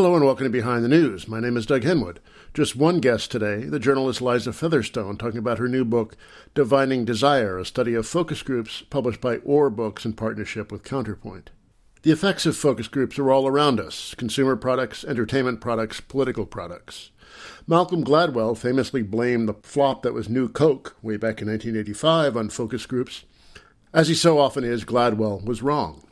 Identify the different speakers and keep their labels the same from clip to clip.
Speaker 1: Hello and welcome to Behind the News. My name is Doug Henwood. Just one guest today, the journalist Liza Featherstone, talking about her new book, Divining Desire, a study of focus groups, published by OR Books in partnership with Counterpoint. The effects of focus groups are all around us consumer products, entertainment products, political products. Malcolm Gladwell famously blamed the flop that was New Coke way back in 1985 on focus groups. As he so often is, Gladwell was wrong.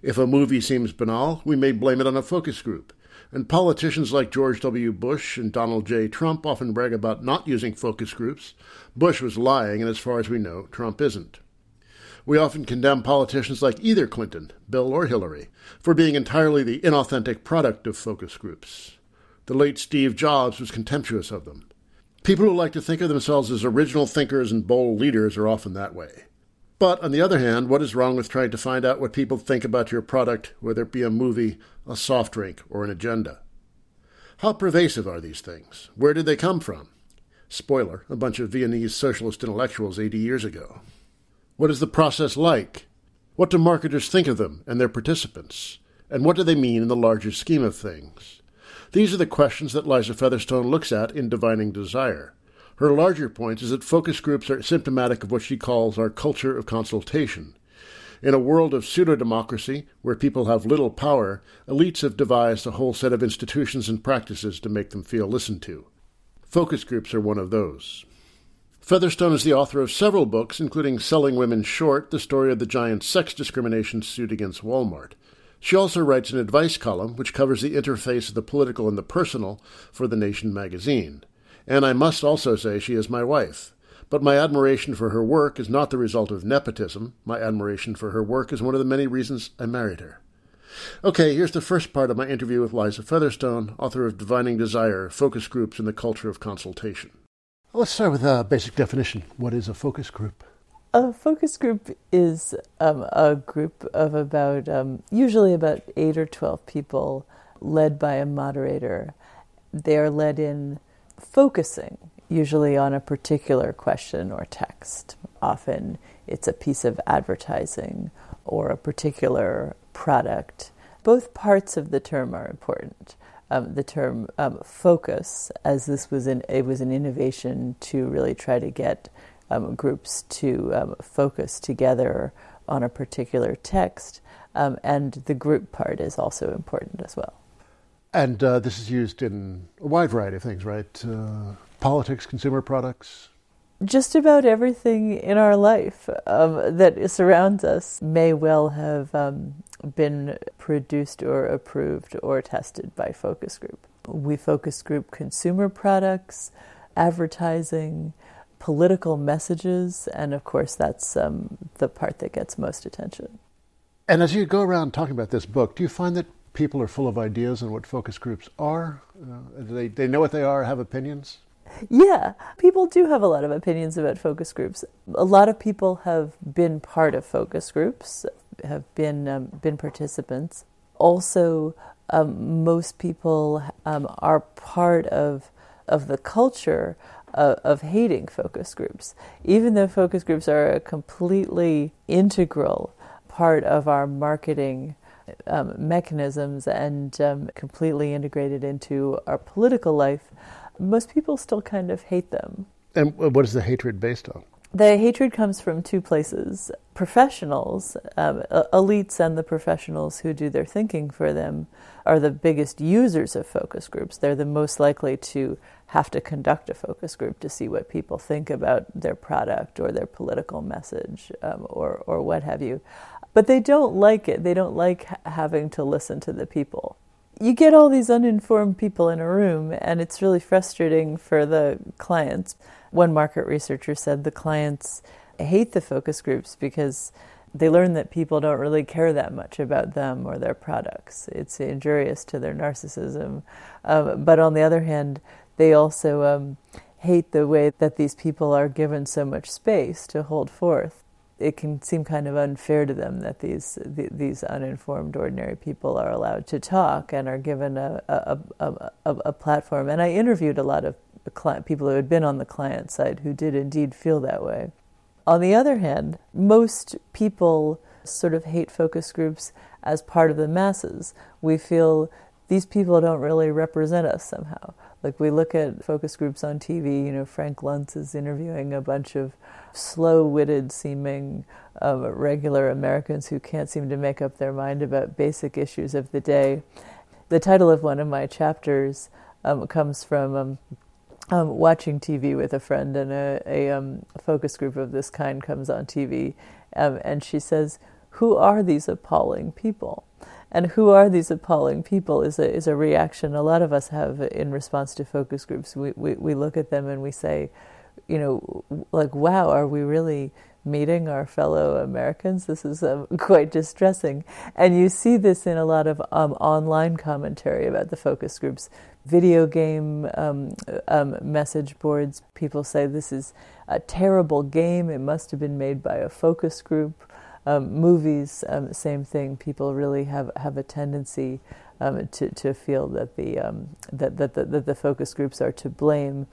Speaker 1: If a movie seems banal, we may blame it on a focus group and politicians like George W. Bush and Donald J. Trump often brag about not using focus groups. Bush was lying, and as far as we know, Trump isn't. We often condemn politicians like either Clinton, Bill, or Hillary for being entirely the inauthentic product of focus groups. The late Steve Jobs was contemptuous of them. People who like to think of themselves as original thinkers and bold leaders are often that way. But on the other hand, what is wrong with trying to find out what people think about your product, whether it be a movie, a soft drink, or an agenda? How pervasive are these things? Where did they come from? Spoiler, a bunch of Viennese socialist intellectuals 80 years ago. What is the process like? What do marketers think of them and their participants? And what do they mean in the larger scheme of things? These are the questions that Liza Featherstone looks at in Divining Desire. Her larger point is that focus groups are symptomatic of what she calls our culture of consultation. In a world of pseudo democracy, where people have little power, elites have devised a whole set of institutions and practices to make them feel listened to. Focus groups are one of those. Featherstone is the author of several books, including Selling Women Short, the story of the giant sex discrimination suit against Walmart. She also writes an advice column which covers the interface of the political and the personal for The Nation magazine. And I must also say she is my wife. But my admiration for her work is not the result of nepotism. My admiration for her work is one of the many reasons I married her. Okay, here's the first part of my interview with Liza Featherstone, author of Divining Desire Focus Groups in the Culture of Consultation. Let's start with a basic definition. What is a focus group?
Speaker 2: A focus group is um, a group of about, um, usually about 8 or 12 people, led by a moderator. They are led in focusing, usually on a particular question or text. Often it's a piece of advertising or a particular product. Both parts of the term are important. Um, the term um, focus, as this was an, it was an innovation to really try to get um, groups to um, focus together on a particular text, um, and the group part is also important as well.
Speaker 1: And uh, this is used in a wide variety of things, right? Uh, politics, consumer products.
Speaker 2: Just about everything in our life um, that surrounds us may well have um, been produced or approved or tested by focus group. We focus group consumer products, advertising, political messages, and of course, that's um, the part that gets most attention.
Speaker 1: And as you go around talking about this book, do you find that people are full of ideas on what focus groups are? Uh, they, they know what they are, have opinions?
Speaker 2: Yeah, people do have a lot of opinions about focus groups. A lot of people have been part of focus groups, have been um, been participants. Also, um, most people um, are part of of the culture of, of hating focus groups, even though focus groups are a completely integral part of our marketing um, mechanisms and um, completely integrated into our political life, most people still kind of hate them.
Speaker 1: And what is the hatred based on?
Speaker 2: The hatred comes from two places. Professionals, um, elites, and the professionals who do their thinking for them are the biggest users of focus groups. They're the most likely to have to conduct a focus group to see what people think about their product or their political message um, or, or what have you. But they don't like it. They don't like having to listen to the people. You get all these uninformed people in a room, and it's really frustrating for the clients. One market researcher said the clients hate the focus groups because they learn that people don't really care that much about them or their products. It's injurious to their narcissism. Um, but on the other hand, they also um, hate the way that these people are given so much space to hold forth it can seem kind of unfair to them that these these uninformed ordinary people are allowed to talk and are given a a, a, a, a platform. And I interviewed a lot of client, people who had been on the client side who did indeed feel that way. On the other hand, most people sort of hate focus groups as part of the masses. We feel these people don't really represent us somehow. Like we look at focus groups on TV, you know, Frank Luntz is interviewing a bunch of slow witted seeming regular Americans who can't seem to make up their mind about basic issues of the day. The title of one of my chapters um, comes from um, um watching TV with a friend, and a, a um, focus group of this kind comes on TV, um, and she says, Who are these appalling people? And who are these appalling people is a, is a reaction a lot of us have in response to focus groups. We, we, we look at them and we say, you know, like, wow, are we really meeting our fellow Americans? This is um, quite distressing. And you see this in a lot of um, online commentary about the focus groups, video game um, um message boards. People say this is a terrible game, it must have been made by a focus group. Um, movies, um, same thing. People really have, have a tendency um, to, to feel that the, um, that, that, that, that the focus groups are to blame.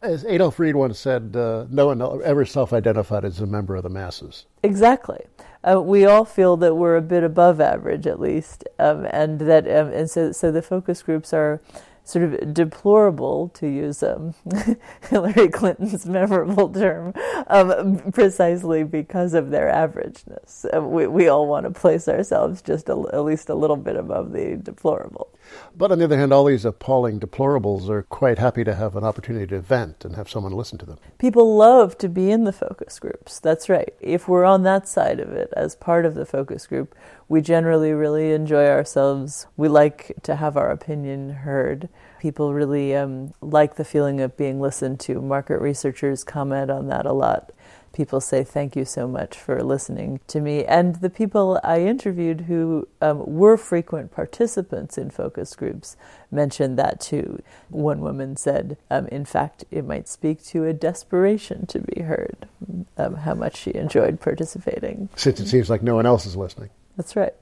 Speaker 1: As Adolph Reed once said, uh, no one ever self identified as a member of the masses.
Speaker 2: Exactly. Uh, we all feel that we're a bit above average, at least, um, and that, um, and so, so the focus groups are sort of deplorable, to use um, Hillary Clinton's memorable term, um, precisely because of their averageness. Uh, we, we all want to place ourselves just a, at least a little bit above the deplorable.
Speaker 1: But on the other hand, all these appalling deplorables are quite happy to have an opportunity to vent and have someone listen to them.
Speaker 2: People love to be in the focus groups. That's right. If we're on that side of it as part of the focus group, we generally really enjoy ourselves. We like to have our opinion heard. People really um, like the feeling of being listened to. Market researchers comment on that a lot people say thank you so much for listening to me. And the people I interviewed who um, were frequent participants in focus groups mentioned that too. One woman said, um, in fact, it might speak to a desperation to be heard, um, how much she enjoyed participating.
Speaker 1: Since it seems like no one else is listening.
Speaker 2: That's right.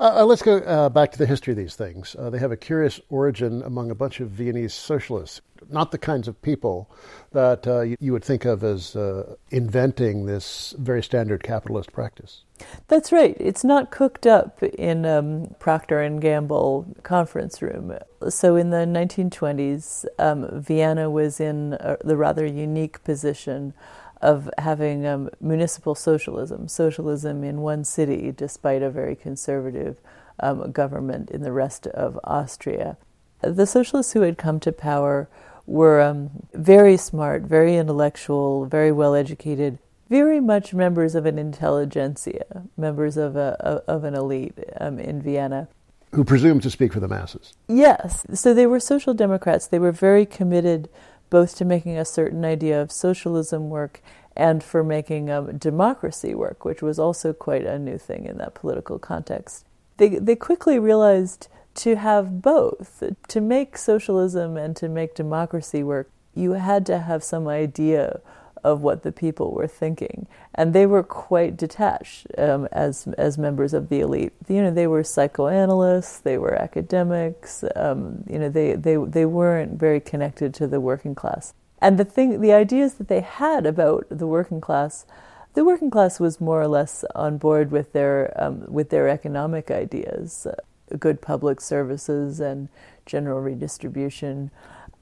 Speaker 1: Uh, uh, let's go uh, back to the history of these things. Uh, they have a curious origin among a bunch of Viennese socialists, not the kinds of people that uh, you, you, would think of as uh, inventing this very standard capitalist practice.
Speaker 2: That's right. It's not cooked up in um, Procter and Gamble conference room. So in the 1920s, um, Vienna was in the rather unique position of having um, municipal socialism, socialism in one city, despite a very conservative um, government in the rest of Austria. The socialists who had come to power were um, very smart, very intellectual, very well educated, very much members of an intelligentsia, members of, a, of an elite um, in Vienna.
Speaker 1: Who presumed to speak for the masses.
Speaker 2: Yes. So they were social democrats. They were very committed both to making a certain idea of socialism work and for making um, democracy work, which was also quite a new thing in that political context. They, they quickly realized to have both, to make socialism and to make democracy work, you had to have some idea of what the people were thinking, and they were quite detached um, as as members of the elite. You know, they were psychoanalysts, they were academics. Um, you know, they they they weren't very connected to the working class. And the thing, the ideas that they had about the working class, the working class was more or less on board with their um, with their economic ideas, uh, good public services and general redistribution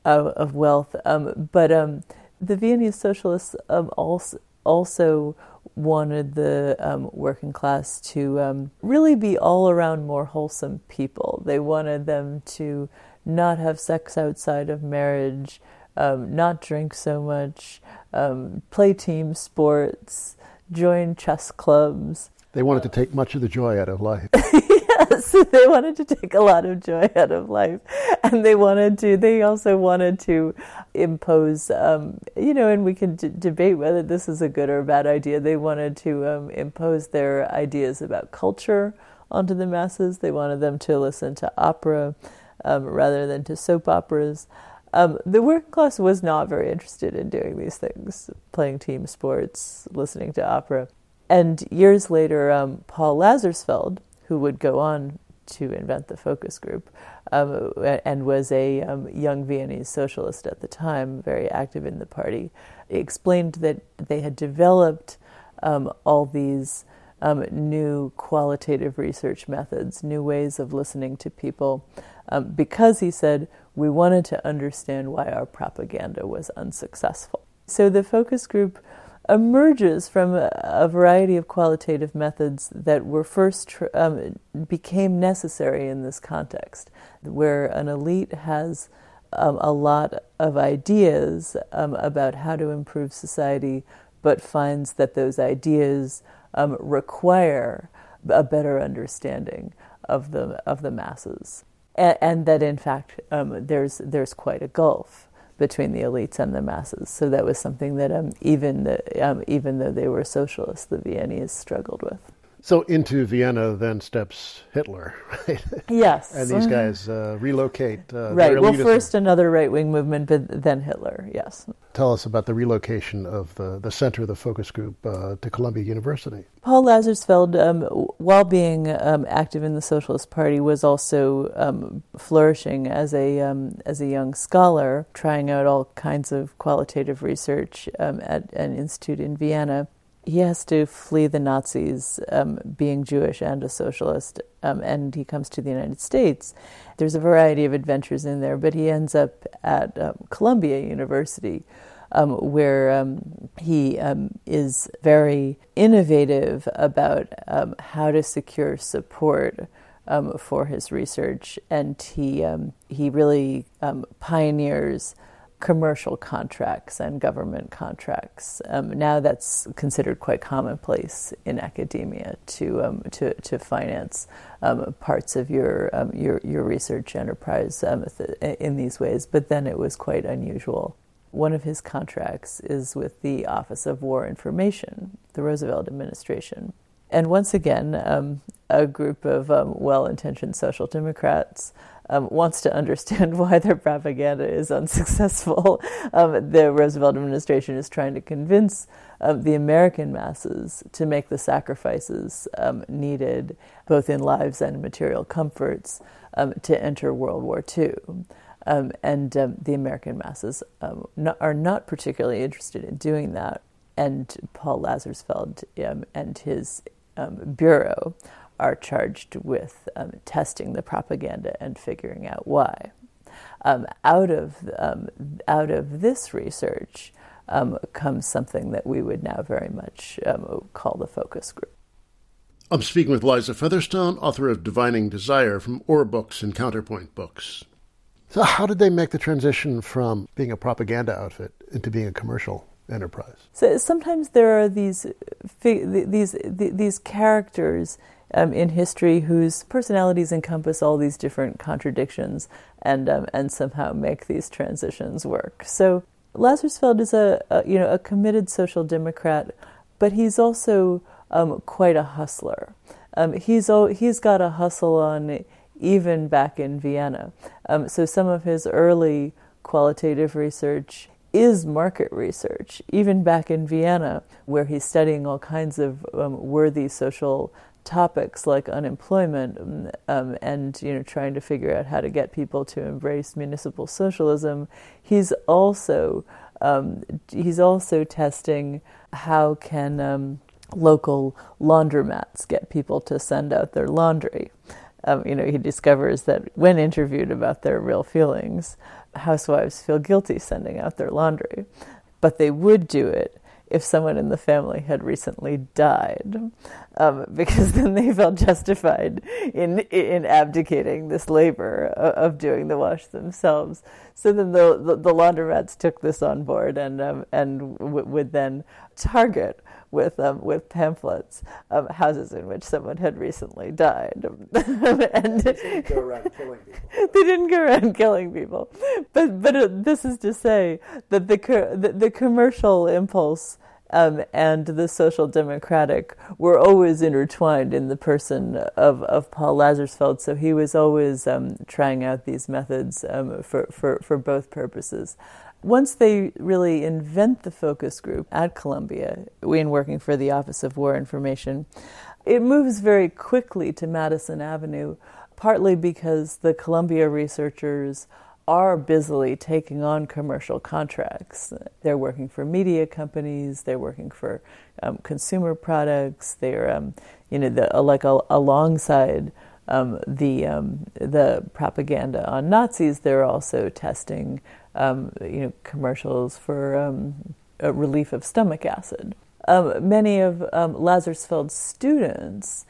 Speaker 2: of, of wealth. Um, but um, the Viennese socialists um, also also wanted the um, working class to um, really be all around more wholesome people. They wanted them to not have sex outside of marriage, um, not drink so much, um, play team sports, join chess clubs.
Speaker 1: They wanted to take much of the joy out of life.
Speaker 2: yes, they wanted to take a lot of joy out of life, and they wanted to. They also wanted to impose, um, you know, and we can d- debate whether this is a good or a bad idea. They wanted to um, impose their ideas about culture onto the masses. They wanted them to listen to opera um, rather than to soap operas. Um, the working class was not very interested in doing these things, playing team sports, listening to opera. And years later, um, Paul Lazarsfeld, who would go on to invent the focus group, um, and was a um, young Viennese socialist at the time, very active in the party, explained that they had developed um, all these um, new qualitative research methods, new ways of listening to people, um, because he said we wanted to understand why our propaganda was unsuccessful. So the focus group emerges from a, variety of qualitative methods that were first tr- um, became necessary in this context, where an elite has um, a lot of ideas um, about how to improve society, but finds that those ideas um, require a better understanding of the of the masses, and, and that in fact um, there's there's quite a gulf between the elites and the masses. So that was something that um, even the, um, even though they were socialists, the Viennese struggled with.
Speaker 1: So into Vienna then steps Hitler, right?
Speaker 2: Yes.
Speaker 1: and these guys uh, relocate. Uh,
Speaker 2: right. Well, first another right wing movement, but then Hitler, yes.
Speaker 1: Tell us about the relocation of the, the center of the focus group uh, to Columbia University.
Speaker 2: Paul Lazarsfeld, um, while being um, active in the Socialist Party, was also um, flourishing as a, um, as a young scholar, trying out all kinds of qualitative research um, at an institute in Vienna he has to flee the Nazis, um, being Jewish and a socialist, um, and he comes to the United States. There's a variety of adventures in there, but he ends up at um, Columbia University, um, where um, he um, is very innovative about how to secure support. for his research, and he he really pioneers commercial contracts and government contracts. Um, now that's considered quite commonplace in academia to um, to, to finance um, parts of your um, your your research enterprise um, in these ways. But then it was quite unusual. One of his contracts is with the Office of War Information, the Roosevelt administration. And once again, um, a group of well intentioned social democrats um, wants to understand why their propaganda is unsuccessful. Um, the Roosevelt administration is trying to convince um, the American masses to make the sacrifices um, needed, both in lives and material comforts, um, to enter World War II. Um, and the American masses are not particularly interested in doing that. And Paul Lazarsfeld and his bureau are charged with um, testing the propaganda and figuring out why. Um, out of um, out of this research um, comes something that we would now very much um, call the focus group.
Speaker 1: I'm speaking with Liza Featherstone, author of Divining Desire from OR Books and Counterpoint Books. So, how did they make the transition from being a propaganda outfit into being a commercial enterprise?
Speaker 2: So sometimes there are these these these characters um, in history whose personalities encompass all these different contradictions and um, and somehow make these transitions work. So Lazarsfeld is a, a, you know a committed social democrat, but he's also um, quite a hustler. Um, he's he's got a hustle on even back in Vienna. Um, so some of his early qualitative research is market research, even back in Vienna, where he's studying all kinds of um, worthy social topics like unemployment um, um, and you know trying to figure out how to get people to embrace municipal socialism, he's also um, he's also testing how can um, local laundromats get people to send out their laundry. Um, you know, he discovers that when interviewed about their real feelings, housewives feel guilty sending out their laundry, but they would do it if someone in the family had recently died, um, because then they felt justified in in abdicating this labor of doing the wash themselves. So then the the, the laundromats took this on board and um, and w- would then target with um, with pamphlets of houses in which someone had recently died.
Speaker 1: and they didn't go around killing people.
Speaker 2: They didn't go around killing people, but but uh, this is to say that the the, the commercial impulse. Um, and the social democratic were always intertwined in the person of, of Paul Lazarsfeld. So he was always um, trying out these methods um, for, for, for both purposes. Once they really invent the focus group at Columbia, we in working for the Office of War Information, it moves very quickly to Madison Avenue, partly because the Columbia researchers are busily taking on commercial contracts. They're working for media companies. They're working for um, consumer products. They're, um, you know, the, like a, alongside um, the um, the propaganda on Nazis. They're also testing, um, you know, commercials for relief of stomach acid. many of um, Lazarsfeld's students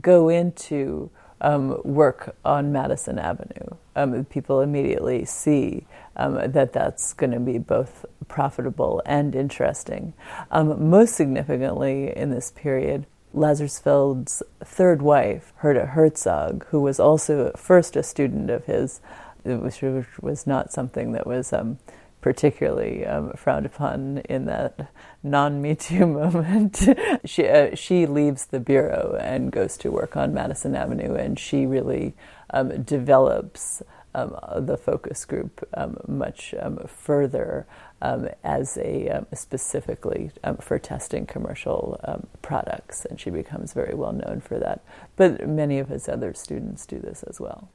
Speaker 2: go into um, work on Madison Avenue. Um, people immediately see um, that that's going to be both profitable and interesting. Um, most significantly in this period, Lazarsfeld's third wife, Herta Herzog, who was also first a student of his, which was not something that was um, particularly um, frowned upon in that non-Me Too moment. she uh, she leaves the bureau and goes to work on Madison Avenue, and she really um, develops um, the focus group um, much um, further as a specifically for testing commercial products, and she becomes very well known for that. But many of his other students do this as well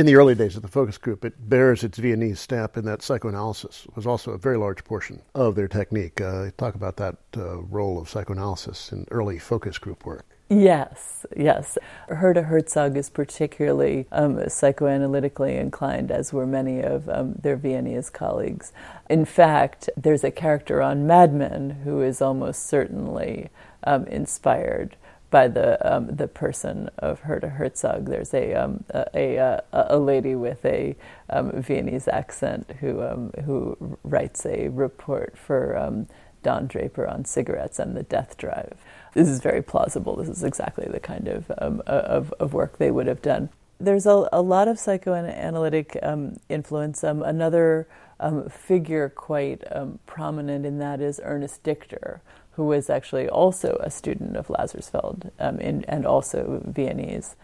Speaker 1: in the early days of the focus group, it bears its Viennese stamp in that psychoanalysis was also a very large portion of their technique. Uh, talk about that uh, role of psychoanalysis in early focus group work.
Speaker 2: Yes, yes. Herta Herzog is particularly um, psychoanalytically inclined, as were many of um, their Viennese colleagues. In fact, there's a character on Mad Men who is almost certainly um, inspired by the um, the person of Herta Herzog. There's a um, a, a, a, lady with a um, Viennese accent who um, who writes a report for um, Don Draper on cigarettes and the death drive. This is very plausible. This is exactly the kind of um, of, of work they would have done. There's a, a lot of psychoanalytic influence. another figure quite prominent in that is Ernest Dichter who was actually also a student of Lazarsfeld um, in, and also Viennese.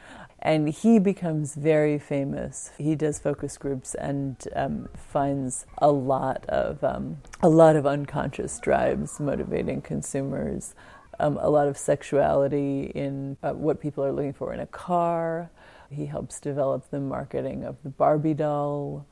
Speaker 2: And he becomes very famous. He does focus groups and um, finds a lot of um, a lot of unconscious drives motivating consumers, um, a lot of sexuality in uh, what people are looking for in a car. He helps develop the marketing of the Barbie doll.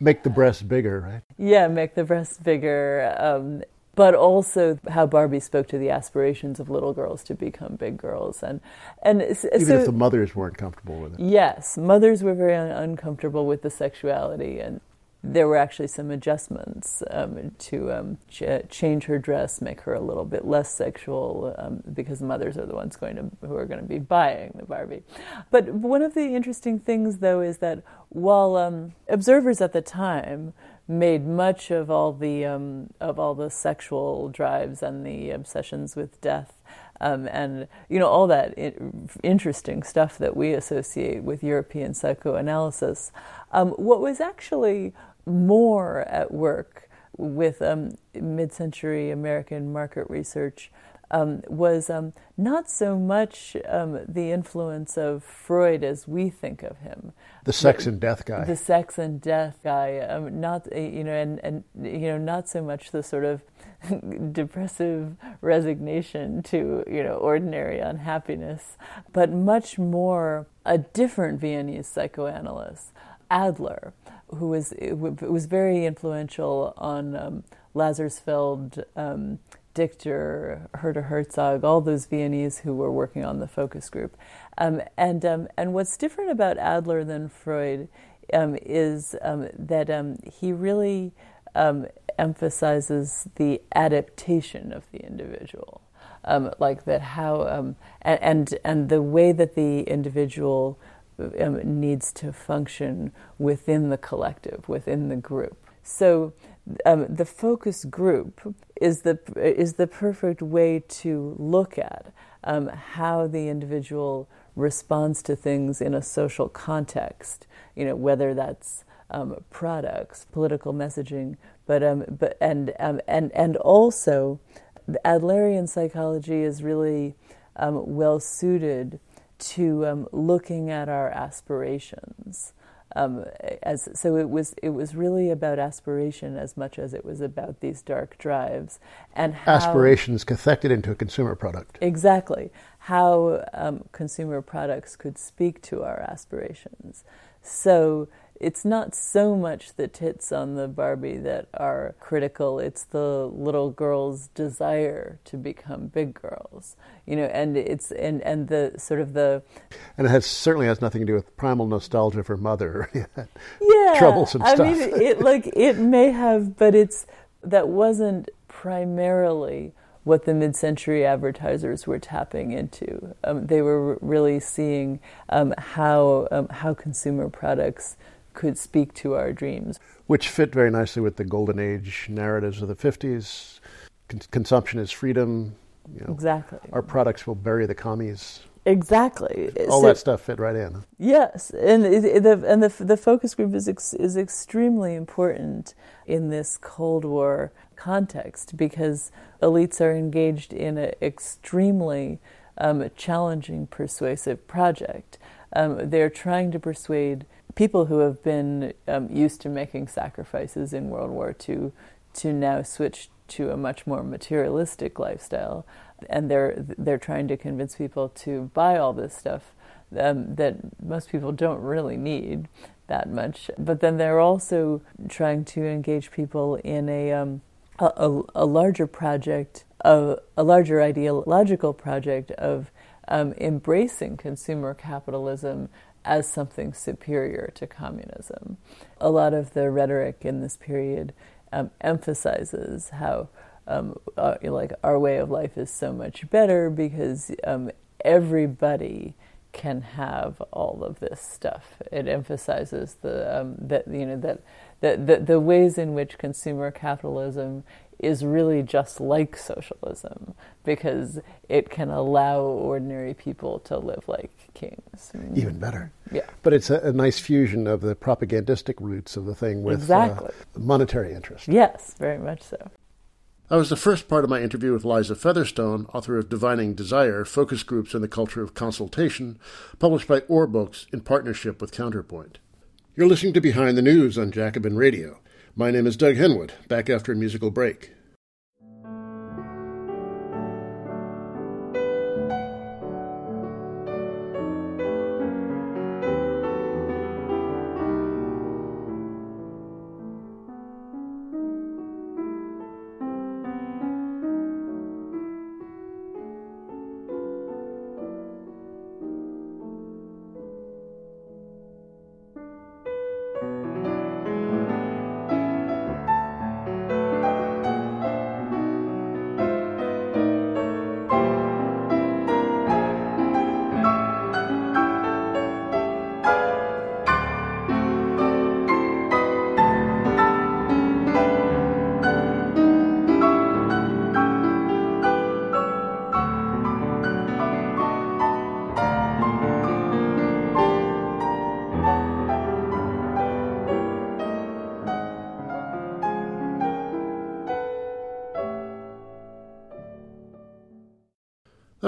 Speaker 1: Make the breasts bigger, right?
Speaker 2: Yeah, make the breasts bigger. Um, but also how Barbie spoke to the aspirations of little girls to become big girls, and and
Speaker 1: even so, if the mothers weren't comfortable with it.
Speaker 2: Yes, mothers were very un- uncomfortable with the sexuality, and there were actually some adjustments um, to um, ch- change her dress, make her a little bit less sexual, um, because mothers are the ones going to who are going to be buying the Barbie. But one of the interesting things, though, is that while um, observers at the time made much of all the um, of all the sexual drives and the obsessions with death, um, and you know all that interesting stuff that we associate with European psychoanalysis. Um, what was actually more at work with um, mid-century American market research um, was um, not so much um, the influence of Freud as we think of him.
Speaker 1: The sex and death guy.
Speaker 2: The sex and death guy. Um, not eh, you know, and and you know, not so much the sort of depressive resignation to you know ordinary unhappiness, but much more a different Viennese psychoanalyst, Adler, who was was very influential on um, Lazarsfeld. Dichter, Herta Herzog, all those Viennese who were working on the focus group. Um, and, um, and what's different about Adler than Freud um, is um, that um, he really um, emphasizes the adaptation of the individual. like that, how and and the way that the individual needs to function within the collective, within the group. So um, the focus group is the is the perfect way to look at um, how the individual responds to things in a social context. You know, whether that's um, products, political messaging, but um, but and um, and and also, Adlerian psychology is really um, well suited to looking at our aspirations. Um, as so it was it was really about aspiration as much as it was about these dark drives and how,
Speaker 1: aspirations cathected into a consumer product.
Speaker 2: Exactly. How um, consumer products could speak to our aspirations. So it's not so much the tits on the Barbie that are critical. It's the little girl's desire to become big girls, you know, and it's and and the sort of the
Speaker 1: and it has certainly has nothing to do with primal nostalgia for mother.
Speaker 2: yeah,
Speaker 1: troublesome stuff.
Speaker 2: I mean, it like it may have, but it's that wasn't primarily what the mid-century advertisers were tapping into. Um, they were really seeing um, how um, how consumer products could speak to our dreams.
Speaker 1: Which fit very nicely with the golden age narratives of the 50s. Con- consumption is freedom.
Speaker 2: You know, exactly.
Speaker 1: Our products will bury the commies.
Speaker 2: Exactly.
Speaker 1: All so, that stuff fit right in.
Speaker 2: Yes, and the and the the focus group is ex, is extremely important in this Cold War context because elites are engaged in an extremely um, challenging persuasive project. Um, they're trying to persuade people who have been um, used to making sacrifices in World War II to now switch to a much more materialistic lifestyle, and they're they're trying to convince people to buy all this stuff um, that most people don't really need that much. But then they're also trying to engage people in a um, a, a, larger project, of, a larger ideological project of um, embracing consumer capitalism as something superior to communism. A lot of the rhetoric in this period um, emphasizes how, um, uh, like, our way of life is so much better because um, everybody can have all of this stuff. It emphasizes the um, that you know that the, the the ways in which consumer capitalism is really just like socialism because it can allow ordinary people to live like kings.
Speaker 1: Even better.
Speaker 2: Yeah.
Speaker 1: But it's a, a nice fusion of the propagandistic roots of the thing with
Speaker 2: exactly.
Speaker 1: uh, monetary interest.
Speaker 2: Yes, very much so.
Speaker 1: That was the first part of my interview with Liza Featherstone, author of Divining Desire Focus Groups in the Culture of Consultation, published by OR Books in partnership with Counterpoint. You're listening to Behind the News on Jacobin Radio. My name is Doug Henwood, back after a musical break.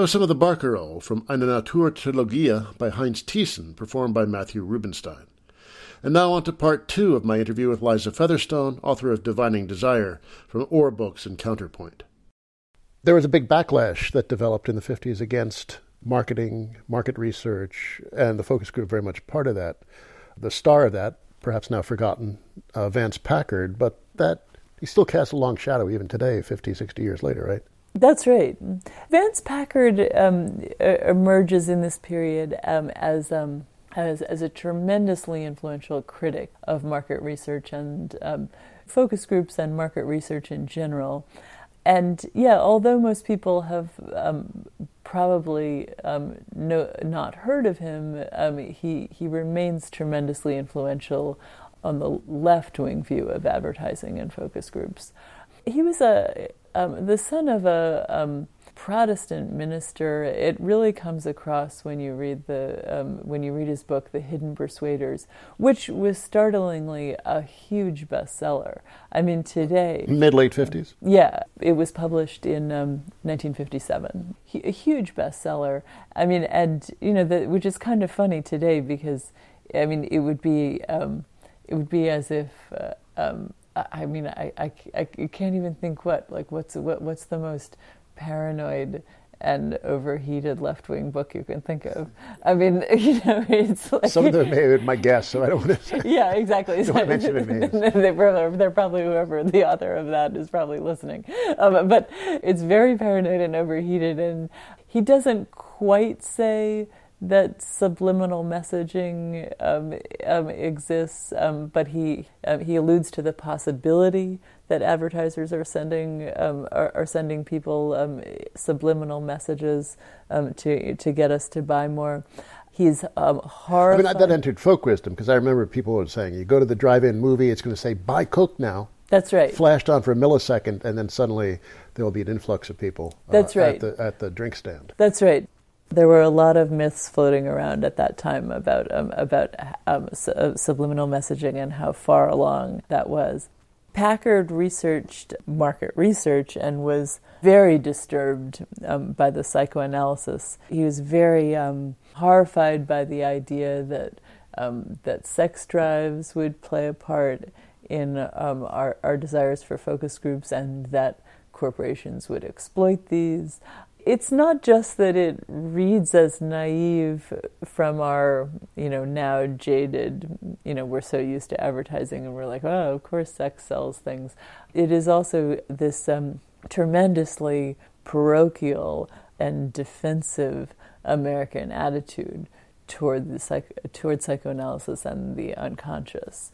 Speaker 1: Some of the Barcarolle from Eine Naturtrilogie by Heinz Tiessen, performed by Matthew Rubenstein. And now on to part two of my interview with Liza Featherstone, author of Divining Desire, from OR Books and Counterpoint. There was a big backlash that developed in the 50s against marketing, market research, and the focus group very much part of that. The star of that, perhaps now forgotten, uh, Vance Packard, but that he still casts a long shadow even today, 50, 60 years later, right?
Speaker 2: That's right. Vance Packard um, emerges in this period um, as, um, as, as a tremendously influential critic of market research and um, focus groups and market research in general. And yeah, although most people have um, probably um, no, not heard of him, he he remains tremendously influential on the left wing view of advertising and focus groups. He was a um, the son of a um, Protestant minister. It really comes across when you read the um, when you read his book, The Hidden Persuaders, which was startlingly a huge bestseller. I mean, today
Speaker 1: mid late fifties.
Speaker 2: Yeah, it was published in 1957. Um, a huge bestseller. I mean, and you know, the, which is kind of funny today because I mean, it would be um, it would be as if. Uh, um, I mean, I, I, I can't even think what like what's what, what's the most paranoid and overheated left wing book you can think of. I mean, you know, it's like
Speaker 1: some of them may have been my guess, so I don't want to.
Speaker 2: yeah, exactly.
Speaker 1: don't to mention names.
Speaker 2: they're, probably, they're probably whoever the author of that is probably listening, um, but it's very paranoid and overheated, and he doesn't quite say that subliminal messaging um, um, exists, um, but he um, he alludes to the possibility that advertisers are sending um, are, are, sending people um, subliminal messages to to get us to buy more. He's horrified.
Speaker 1: I mean, that entered folk wisdom because I remember people were saying, "You go to the drive-in movie, it's going to say buy Coke now."
Speaker 2: That's right.
Speaker 1: Flashed on for a millisecond, and then suddenly there will be an influx of people.
Speaker 2: Uh, That's right.
Speaker 1: At the, at the drink stand.
Speaker 2: That's right. There were a lot of myths floating around at that time about um, about um, su- uh, subliminal messaging and how far along that was. Packard researched market research and was very disturbed um, by the psychoanalysis. He was very um, horrified by the idea that um, that sex drives would play a part in um, our, our desires for focus groups and that corporations would exploit these it's not just that it reads as naive from our, you know, now jaded, you know, we're so used to advertising and we're like, oh, of course sex sells things. It is also this um, tremendously parochial and defensive American attitude toward the psych- toward psychoanalysis and the unconscious.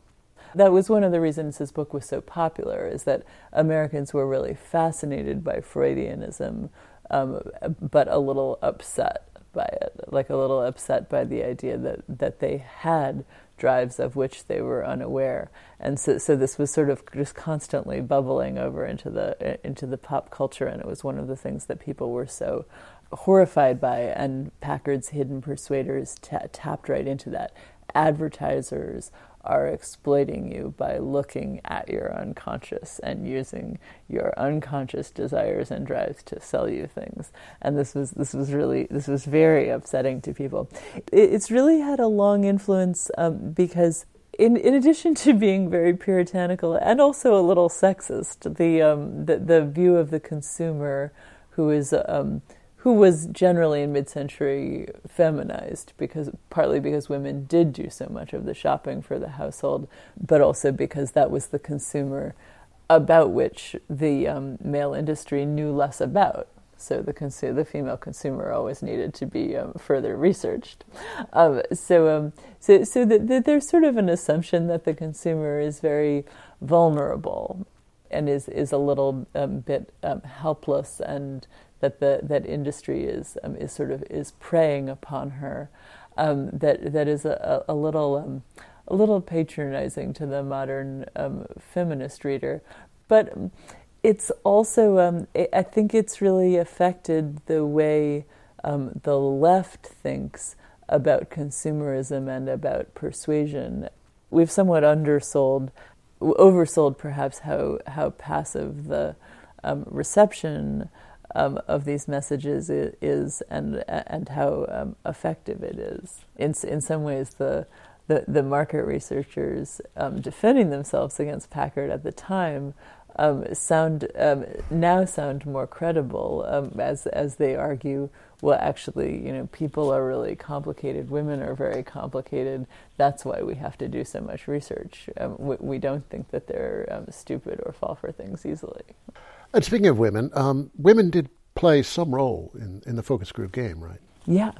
Speaker 2: That was one of the reasons his book was so popular, is that Americans were really fascinated by Freudianism, um, but a little upset by it, like a little upset by the idea that, that they had drives of which they were unaware. And so, so this was sort of just constantly bubbling over into the into the pop culture, and it was one of the things that people were so horrified by. And Packard's Hidden Persuaders tapped right into that. Advertisers are exploiting you by looking at your unconscious and using your unconscious desires and drives to sell you things. And this was this was really this was very upsetting to people. It's really had a long influence um, because. In, in addition to being very puritanical and also a little sexist, the um, the, the view of the consumer who is um, who was generally in mid-century feminized because partly because women did do so much of the shopping for the household, but also because that was the consumer about which the um, male industry knew less about. So the consumer, the female consumer always needed to be um, further researched. Um, so, um, so, so the, the, there's sort of an assumption that the consumer is very vulnerable and is is a little um, bit um, helpless and that the that industry is um, is sort of is preying upon her. Um, that that is a, a little um, a little patronizing to the modern um, feminist reader, but it's also um, I think it's really affected the way um, the left thinks about consumerism and about persuasion. We've somewhat undersold, oversold perhaps how how passive the reception um, of these messages is, and and how um, effective it is. In in some ways, the the, the market researchers um, defending themselves against Packard at the time um, sound um, now sound more credible um, as as they argue. Well, actually, you know, people are really complicated. Women are very complicated. That's why we have to do so much research. We, we, don't think that they're stupid or fall for things easily.
Speaker 1: And speaking of women, um, women did play some role in, in the focus group game, right?
Speaker 2: Yeah,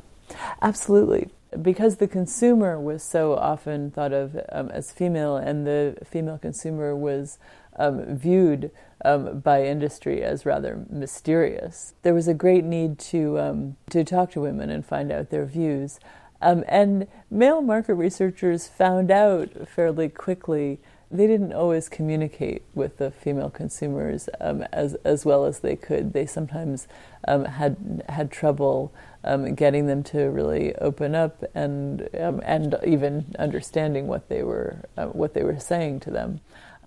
Speaker 2: absolutely. Because the consumer was so often thought of um, as female, and the female consumer was um, viewed um, by industry as rather mysterious, there was a great need to um, to talk to women and find out their views. Um, and male market researchers found out fairly quickly they didn't always communicate with the female consumers um, as as well as they could. They sometimes um, had had trouble um, getting them to really open up and um, and even understanding what they were uh, what they were saying to them.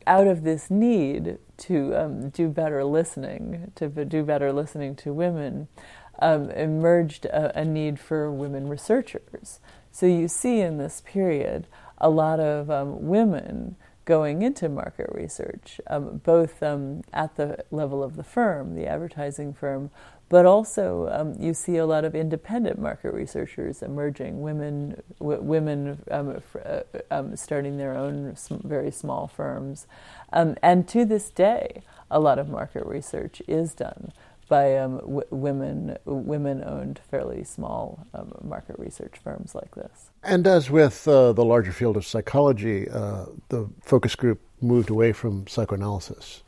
Speaker 2: Out of this need to um, do better listening, to do better listening to women, um, emerged a, a need for women researchers. So you see in this period a lot of women going into market research, um, both um, at the level of the firm, the advertising firm, but also um, you see a lot of independent market researchers emerging, women, w- women um, uh, um, starting their own very small firms, um, and to this day, a lot of market research is done by um, w- women women-owned, fairly small um, market research firms like this.
Speaker 1: And as with uh, the larger field of psychology, uh, the focus group moved away from psychoanalysis.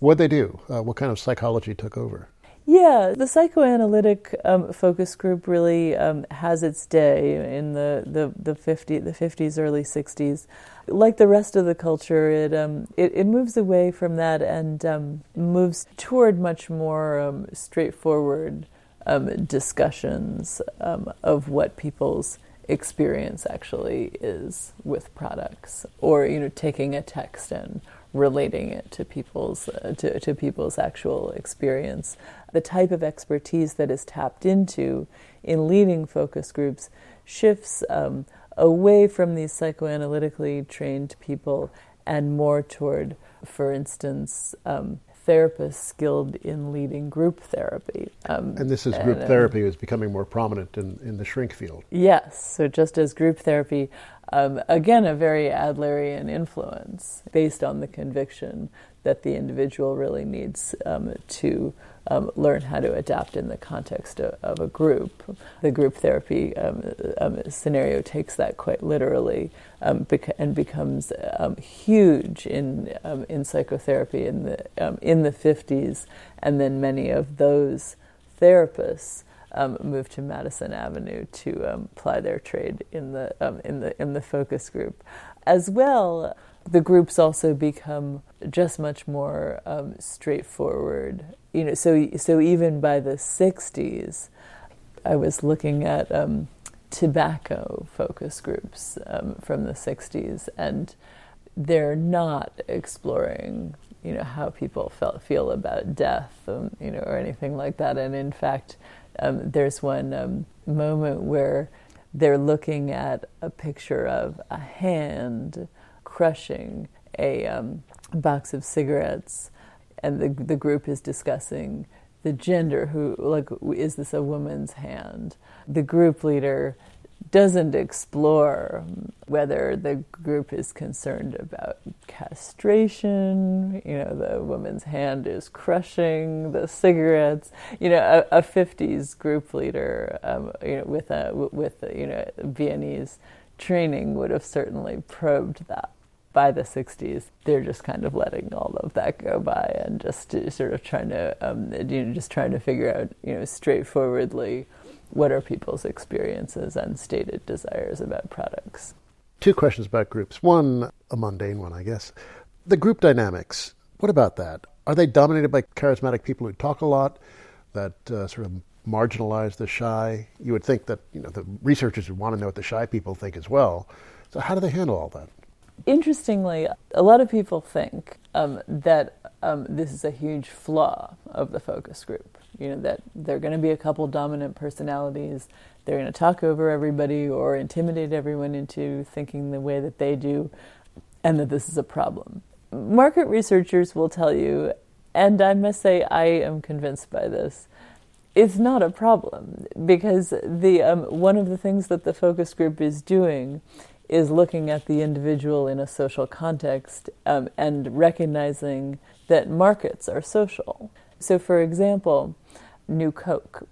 Speaker 1: What they do? Uh, what kind of psychology took over?
Speaker 2: Yeah, the psychoanalytic um, focus group really um, has its day in the, the, the, 50, the 50s, early 60s. Like the rest of the culture, it, um, it, it, moves away from that and um, moves toward much more um, straightforward um, discussions of what people's experience actually is with products, or you know, taking a text and relating it to people's uh, to, to people's actual experience. The type of expertise that is tapped into in leading focus groups shifts um, away from these psychoanalytically trained people and more toward, for instance, um, therapists skilled in leading group therapy.
Speaker 1: Um, and this is group and, therapy is becoming more prominent in, in the shrink field.
Speaker 2: Yes. So just as group therapy, um, again, a very Adlerian influence based on the conviction that the individual really needs um, to um, learn how to adapt in the context of, of a group. The group therapy um, um, scenario takes that quite literally um, and becomes um, huge in um, in psychotherapy in the in the 50s, and then many of those therapists. Um, move to Madison Avenue to um, ply their trade in the um, in the in the focus group, as well. The groups also become just much more straightforward you know, so so even by the '60s, I was looking at um, tobacco focus groups um, from the '60s, and they're not exploring, you know, how people felt, feel about death, um, you know, or anything like that. And in fact, um, there's one um, moment where they're looking at a picture of a hand crushing a um, box of cigarettes and the the group is discussing the gender who like is this a woman's hand? The group leader doesn't explore whether the group is concerned about castration you know the woman's hand is crushing the cigarettes. You know a, a 50s group leader um, you know with a with a, you know Viennese training would have certainly probed that by the 60s, they're just kind of letting all of that go by and just sort of trying to, um, you know, just trying to figure out, you know, straightforwardly what are people's experiences and stated desires about products.
Speaker 1: Two questions about groups. One, a mundane one, I guess. The group dynamics, what about that? Are they dominated by charismatic people who talk a lot, that uh, sort of marginalize the shy? You would think that, you know, the researchers would want to know what the shy people think as well. So how do they handle all that?
Speaker 2: Interestingly, a lot of people think um, that um, this is a huge flaw of the focus group. You know, that there are going to be a couple dominant personalities, they're going to talk over everybody or intimidate everyone into thinking the way that they do, and that this is a problem. Market researchers will tell you, and I must say I am convinced by this, it's not a problem because the um, one of the things that the focus group is doing is looking at the individual in a social context um, and recognizing that markets are social. So, for example, New Coke.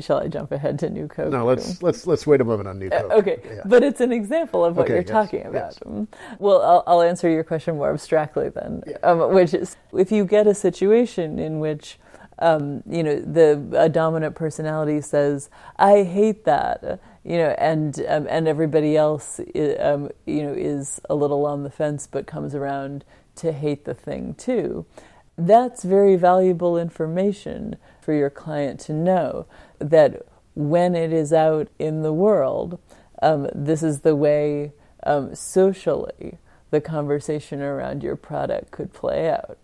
Speaker 2: Shall I jump ahead to New Coke?
Speaker 1: No, let's let's let's wait a moment on New Coke.
Speaker 2: Uh, okay, yeah. but it's an example of what okay, you're yes, talking about. Yes. Well, I'll, I'll, answer your question more abstractly then, yeah. um, which is if you get a situation in which um, you know the a dominant personality says, "I hate that," you know, and um, and everybody else, um, you know, is a little on the fence, but comes around to hate the thing too. That's very valuable information for your client to know that when it is out in the world, um, this is the way um, socially the conversation around your product could play out,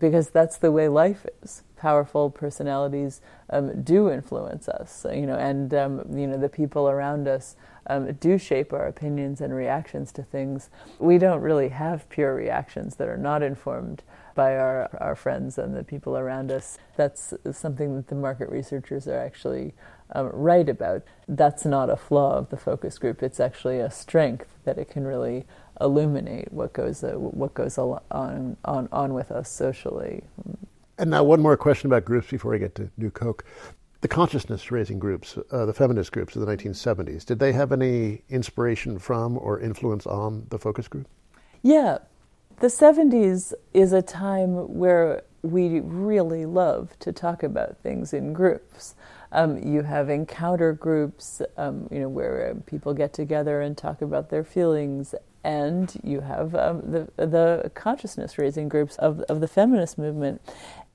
Speaker 2: because that's the way life is powerful personalities um, do influence us, you know, and um, you know the people around us um, do shape our opinions and reactions to things. We don't really have pure reactions that are not informed by our, our friends and the people around us. That's something that the market researchers are actually um, right about. That's not a flaw of the focus group. It's actually a strength that it can really illuminate what goes uh, what goes on on on with us socially.
Speaker 1: And now one more question about groups before I get to New Coke. The consciousness raising groups, uh, the feminist groups of the 1970s, did they have any inspiration from or influence on the focus group?
Speaker 2: Yeah. The 70s is a time where we really love to talk about things in groups. Um, you have encounter groups, um, you know, where uh, people get together and talk about their feelings, and you have um, the the consciousness raising groups of of the feminist movement,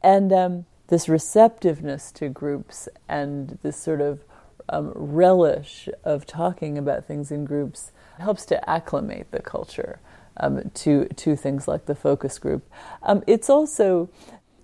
Speaker 2: and um, this receptiveness to groups and this sort of um, relish of talking about things in groups helps to acclimate the culture um, to to things like the focus group. it's also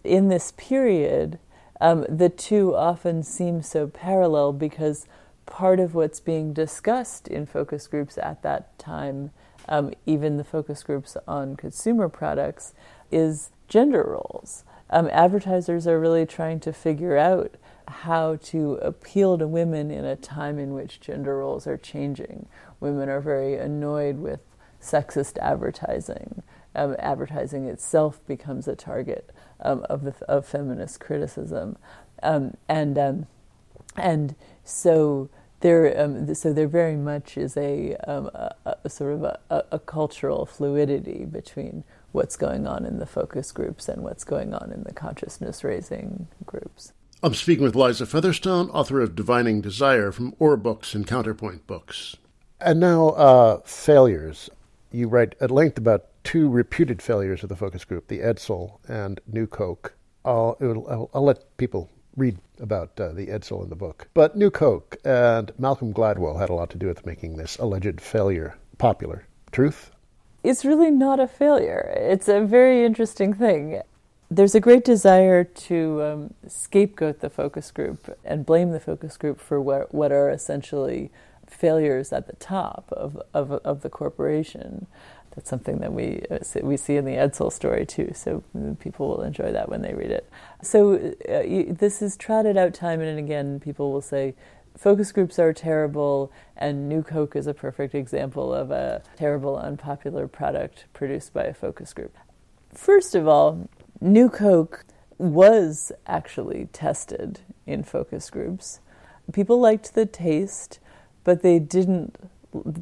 Speaker 2: in this period um, the two often seem so parallel because part of what's being discussed in focus groups at that time, um, even the focus groups on consumer products, is gender roles. Um, advertisers are really trying to figure out how to appeal to women in a time in which gender roles are changing. Women are very annoyed with sexist advertising. Um, advertising itself becomes a target um, of the of feminist criticism, um, and um, and so there um, so there very much is a, um, a, a sort of a, a, cultural fluidity between what's going on in the focus groups and what's going on in the consciousness raising groups.
Speaker 1: I'm speaking with Liza Featherstone, author of Divining Desire from OR Books and Counterpoint Books. And now, uh, failures. You write at length about two reputed failures of the focus group, the Edsel and New Coke. I'll, I'll, I'll let people read about uh, the Edsel in the book. But New Coke and Malcolm Gladwell had a lot to do with making this alleged failure popular. Truth?
Speaker 2: It's really not a failure. It's a very interesting thing. There's a great desire to um, scapegoat the focus group and blame the focus group for what, what are essentially failures at the top of, of, of the corporation that's something that we uh, we see in the Edsel story too. So people will enjoy that when they read it. So uh, this is trotted out time and again. People will say focus groups are terrible, and New Coke is a perfect example of a terrible, unpopular product produced by a focus group. First of all, New Coke was actually tested in focus groups. People liked the taste, but they didn't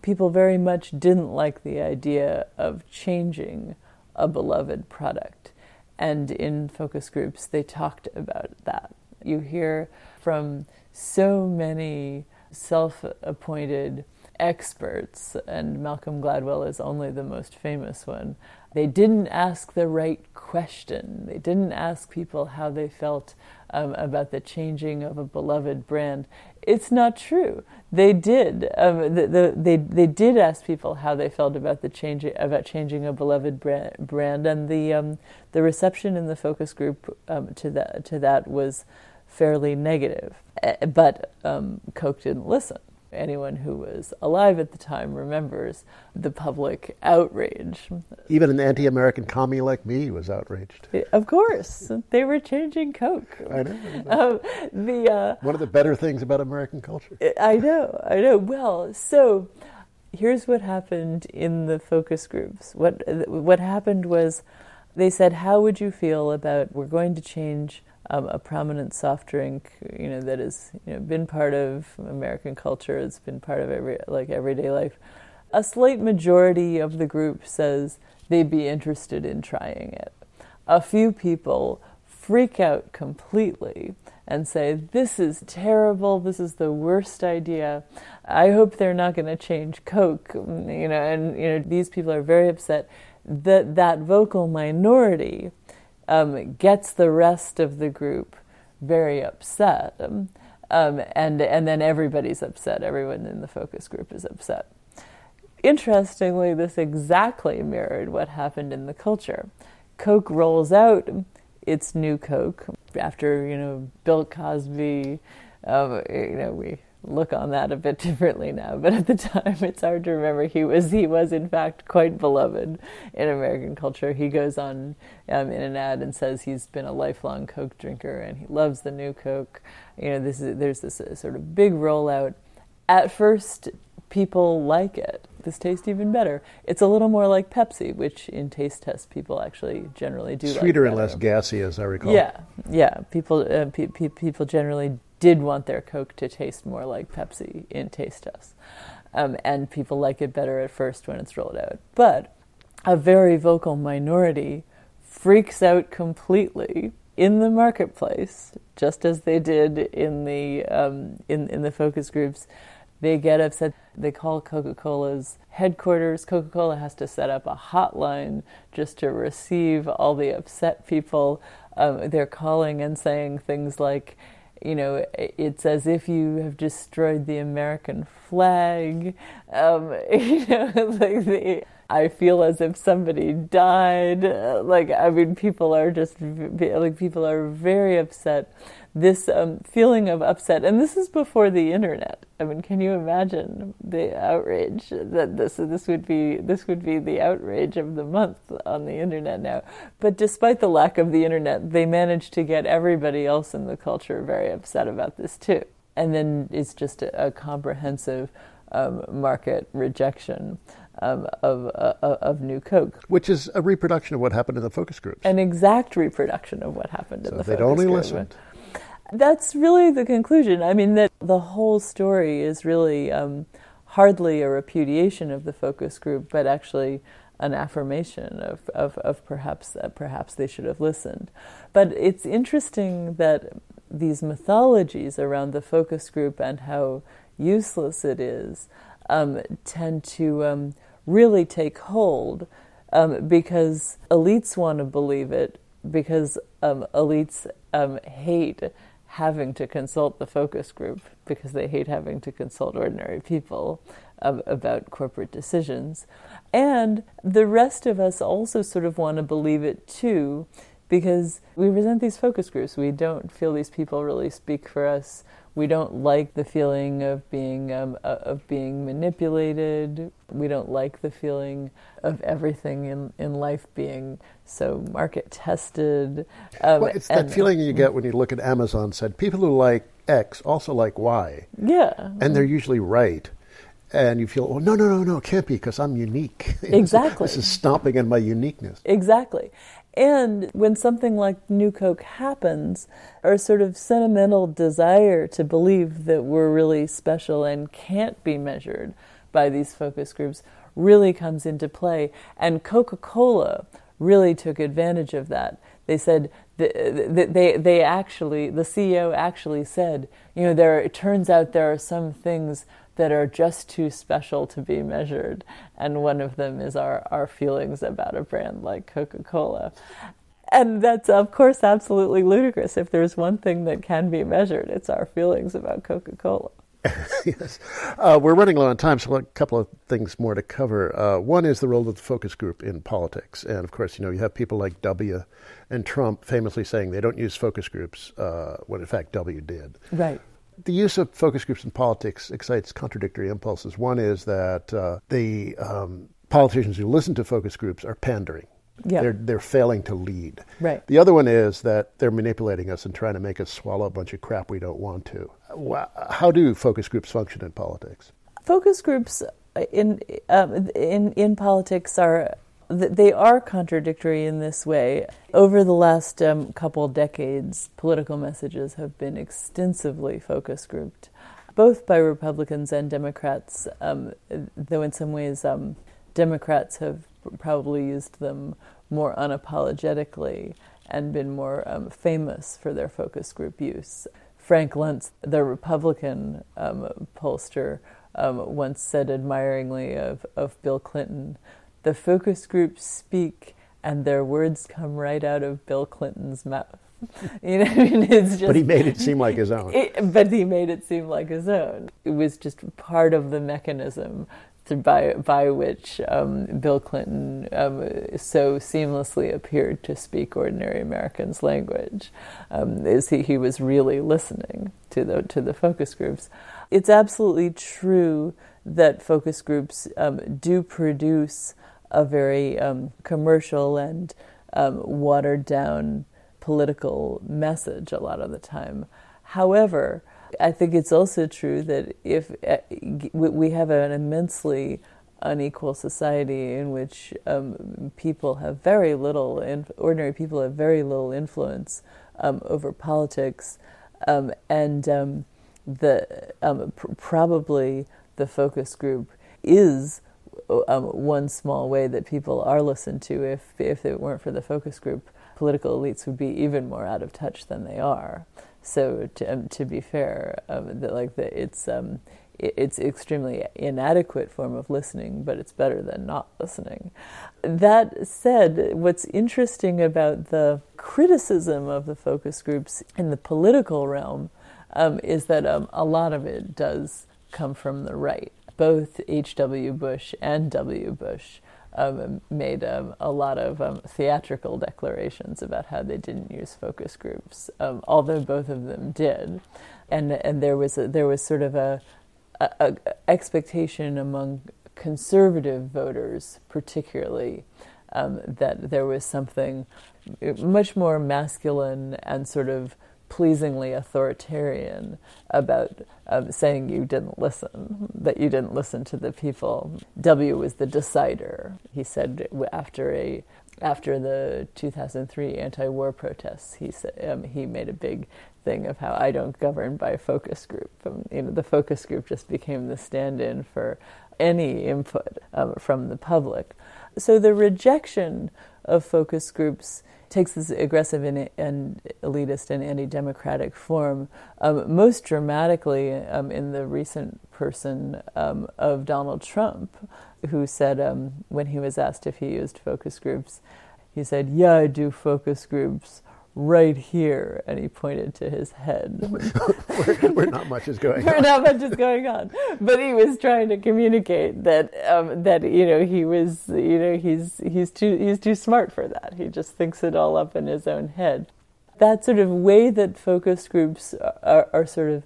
Speaker 2: people very much didn't like the idea of changing a beloved product. And in focus groups, they talked about that. You hear from so many self appointed experts, and Malcolm Gladwell is only the most famous one. They didn't ask the right question. They didn't ask people how they felt um, about the changing of a beloved brand. It's not true. They did. Um, the, the, they they did ask people how they felt about the change about changing a beloved brand, brand and the um, the reception in the focus group um, to that to that was fairly negative. Eh, but um, Coke didn't listen anyone who was alive at the time remembers the public outrage.
Speaker 1: Even an anti American commie like me was outraged.
Speaker 2: Of course. They were changing Coke.
Speaker 1: I know. Um, the, uh, One of the better things about American culture.
Speaker 2: I know, I know. Well, so here's what happened in the focus groups. What, what happened was they said, How would you feel about we're going to change um, a prominent soft drink, you know, that has you know, been part of American culture. It's been part of every like everyday life. A slight majority of the group says they'd be interested in trying it. A few people freak out completely and say, This is terrible, this is the worst idea. I hope they're not going to change Coke. You know, and you know, these people are very upset that that vocal minority um, gets the rest of the group very upset. Um, um, and, and then everybody's upset. Everyone in the focus group is upset. Interestingly, this exactly mirrored what happened in the culture. Coke rolls out its new Coke after, you know, Bill Cosby, um, you know, we look on that a bit differently now, but at the time it's hard to remember. He was he was in fact quite beloved in American culture. He goes on um, in an ad and says he's been a lifelong Coke drinker and he loves the new Coke. You know, this is, there's this uh, sort of big rollout. At first, people like it. This tastes even better. It's a little more like Pepsi, which in taste tests people actually generally do.
Speaker 1: Sweeter
Speaker 2: like
Speaker 1: and less gassy, as I recall.
Speaker 2: Yeah, yeah. People uh, pe- pe- people generally did want their Coke to taste more like Pepsi in taste tests. Um, and people like it better at first when it's rolled out. But a very vocal minority freaks out completely in the marketplace, just as they did in the um, in in the focus groups. They get upset. They call Coca Cola's headquarters. Coca Cola has to set up a hotline just to receive all the upset people. Um, they're calling and saying things like, you know, it's as if you have destroyed the American flag. Um, you know, like the, I feel as if somebody died. Like, I mean, people are just, like, people are very upset. This um, feeling of upset, and this is before the internet. I mean, can you imagine the outrage that this this would be? This would be the outrage of the month on the internet now. But despite the lack of the internet, they managed to get everybody else in the culture very upset about this too. And then it's just a, a comprehensive um, market rejection um, of, uh, of New Coke.
Speaker 1: Which is a reproduction of what happened in the focus groups.
Speaker 2: An exact reproduction of what happened
Speaker 1: so
Speaker 2: in the
Speaker 1: they'd
Speaker 2: focus
Speaker 1: only
Speaker 2: group.
Speaker 1: listened.
Speaker 2: That's really the conclusion. I mean, that the whole story is really um, hardly a repudiation of the focus group, but actually an affirmation of, of, of perhaps uh, perhaps they should have listened. But it's interesting that these mythologies around the focus group and how useless it is um, tend to um, really take hold um, because elites want to believe it because um, elites um, hate having to consult the focus group because they hate having to consult ordinary people about corporate decisions. And the rest of us also sort of want to believe it too because we resent these focus groups. We don't feel these people really speak for us we don't like the feeling of being um, uh, of being manipulated. We don't like the feeling of everything in, in life being so market tested.
Speaker 1: Um, well, it's that feeling you get when you look at Amazon. Said people who like X also like Y.
Speaker 2: Yeah,
Speaker 1: and they're usually right. And you feel, oh no, no, no, no, it can't be because I'm unique.
Speaker 2: Exactly.
Speaker 1: this is stomping in my uniqueness.
Speaker 2: Exactly. And when something like New Coke happens, our sort of sentimental desire to believe that we're really special and can't be measured by these focus groups really comes into play. And Coca Cola really took advantage of that. They said, they, they actually, the CEO actually said, you know, there, it turns out there are some things that are just too special to be measured. And one of them is our, our feelings about a brand like Coca Cola. And that's, of course, absolutely ludicrous. If there's one thing that can be measured, it's our feelings about Coca Cola.
Speaker 1: yes. Uh, we're running low on time, so a couple of things more to cover. Uh, one is the role of the focus group in politics. And of course, you know, you have people like W and Trump famously saying they don't use focus groups, uh, when in fact W did.
Speaker 2: Right
Speaker 1: the use of focus groups in politics excites contradictory impulses. One is that uh, the um, politicians who listen to focus groups are pandering.
Speaker 2: Yeah.
Speaker 1: They're, they're failing to lead.
Speaker 2: Right.
Speaker 1: The other one is that they're manipulating us and trying to make us swallow a bunch of crap we don't want to. How do focus groups function in politics?
Speaker 2: Focus groups in, um, in, in politics are they are contradictory in this way. Over the last um, couple decades, political messages have been extensively focus grouped, both by Republicans and Democrats, um, though in some ways um, Democrats have probably used them more unapologetically and been more um, famous for their focus group use. Frank Luntz, the Republican um, pollster, um, once said admiringly of, of Bill Clinton the focus groups speak and their words come right out of Bill Clinton's mouth. You know, I mean, it's just.
Speaker 1: But he made it seem like his own.
Speaker 2: It, but he made it seem like his own. It was just part of the mechanism by by which um, Bill Clinton um, so seamlessly appeared to speak ordinary Americans' language, um, is he, he was really listening to the to the focus groups. It's absolutely true that focus groups um, do produce a very um, commercial and um, watered down political message a lot of the time. However, I think it's also true that if uh, we have an immensely unequal society in which um, people have very little, ordinary people have very little influence um, over politics, um, and um, the um, pr- probably the focus group is um, one small way that people are listened to. If if it weren't for the focus group, political elites would be even more out of touch than they are. So to, um, to be fair, um, that like the, it's um, it, it's extremely inadequate form of listening, but it's better than not listening. That said, what's interesting about the criticism of the focus groups in the political realm um, is that um, a lot of it does come from the right. Both H.W. Bush and W. Bush um, made um, a lot of um, theatrical declarations about how they didn't use focus groups, um, although both of them did, and and there was a, there was sort of a, a, a expectation among conservative voters, particularly, um, that there was something much more masculine and sort of pleasingly authoritarian about uh, saying you didn't listen, that you didn't listen to the people. W was the decider. He said after a after the 2003 anti-war protests, he said um, he made a big thing of how I don't govern by focus group. Um, you know, the focus group just became the stand-in for any input um, from the public. So the rejection of focus groups takes this aggressive and, and elitist and anti-democratic form, um, most dramatically um, in the recent person um, of Donald Trump, who said um, when he was asked if he used focus groups, he said, "Yeah, I do focus groups." Right here, and he pointed to his head.
Speaker 1: where, where, not much is going
Speaker 2: where on. not much is going on. But he was trying to communicate that um, that you know he was you know he's he's too he's too smart for that. He just thinks it all up in his own head. That sort of way that focus groups are, are sort of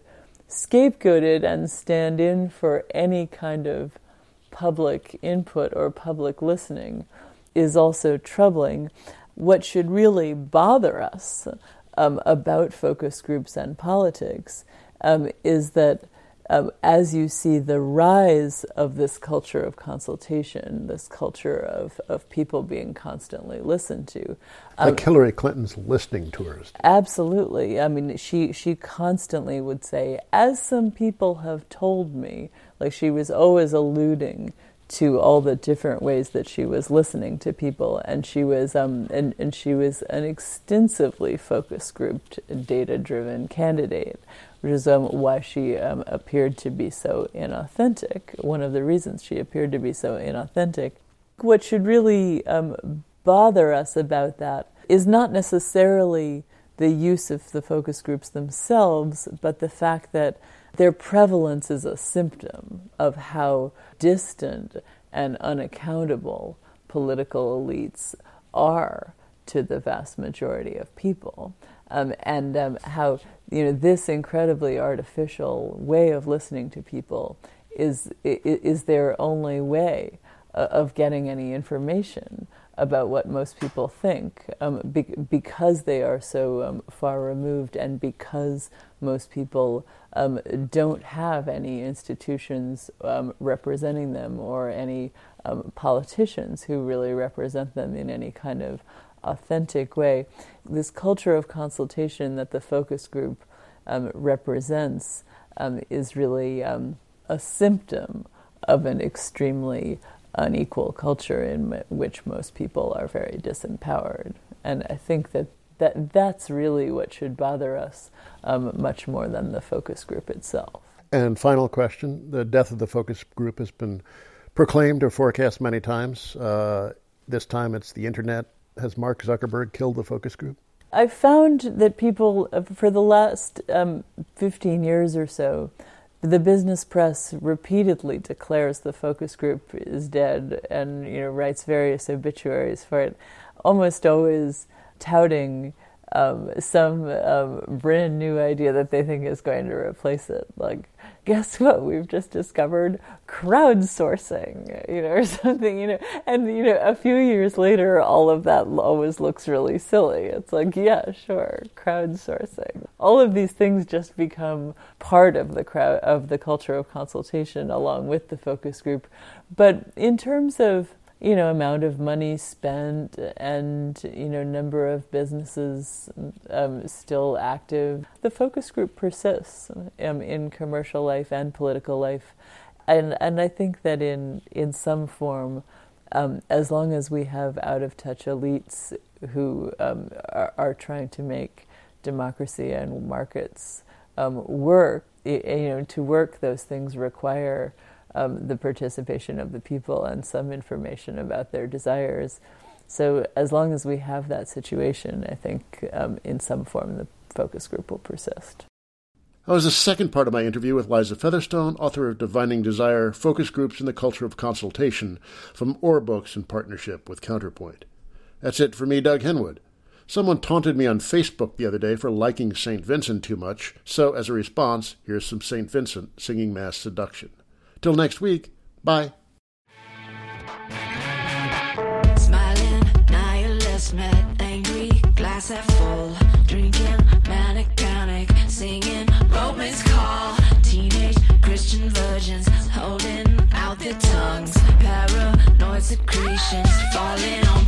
Speaker 2: scapegoated and stand in for any kind of public input or public listening is also troubling what should really bother us um, about focus groups and politics um, is that um, as you see the rise of this culture of consultation, this culture of, of people being constantly listened to.
Speaker 1: Um, like Hillary Clinton's listening tours.
Speaker 2: Absolutely. I mean, she, she constantly would say, as some people have told me, like she was always alluding to all the different ways that she was listening to people, and she was um, and, and she was an extensively focus grouped, data driven candidate, which is um, why she um, appeared to be so inauthentic. One of the reasons she appeared to be so inauthentic. What should really um, bother us about that is not necessarily the use of the focus groups themselves, but the fact that their prevalence is a symptom of how distant and unaccountable political elites are to the vast majority of people. Um, and um, how you know this incredibly artificial way of listening to people is is their only way uh, of getting any information about what most people think um, be- because they are so um, far removed and because most people um, don't have any institutions um, representing them or any um, politicians who really represent them in any kind of authentic way. This culture of consultation that the focus group um, represents is really a symptom of an extremely unequal culture in which most people are very disempowered. And I think that, that that's really what should bother us um, much more than the focus group itself.
Speaker 1: And final question the death of the focus group has been proclaimed or forecast many times. Uh, this time it's the internet. Has Mark Zuckerberg killed the focus group?
Speaker 2: I've found that people, uh, for the last um, 15 years or so, the business press repeatedly declares the focus group is dead and you know writes various obituaries for it, almost always touting um, some um, brand new idea that they think is going to replace it. Like, guess what? We've just discovered crowdsourcing, you know, or something, you know. And, you know, a few years later, all of that always looks really silly. It's like, yeah, sure, crowdsourcing. All of these things just become part of the crowd, of the culture of consultation along with the focus group. But in terms of you know amount of money spent and you know number of businesses um, still active. The focus group persists um, in commercial life and political life. And and I think that in in some form um, as long as we have out of touch elites who um, are, are, trying to make democracy and markets um, work you know to work those things require um, the participation of the people and some information about their desires. So, as long as we have that situation, I think um, in some form the focus group will persist.
Speaker 1: That was the second part of my interview with Liza Featherstone, author of Divining Desire Focus Groups in the Culture of Consultation, from OR Books in partnership with Counterpoint. That's it for me, Doug Henwood. Someone taunted me on Facebook the other day for liking St. Vincent too much, so as a response, here's some St. Vincent singing Masseduction. Till next week, bye. Smiling, angry, glass half full, drinking, manic panic, singing, Romans call, teenage Christian virgins holding out their tongues, paranoid secretions falling on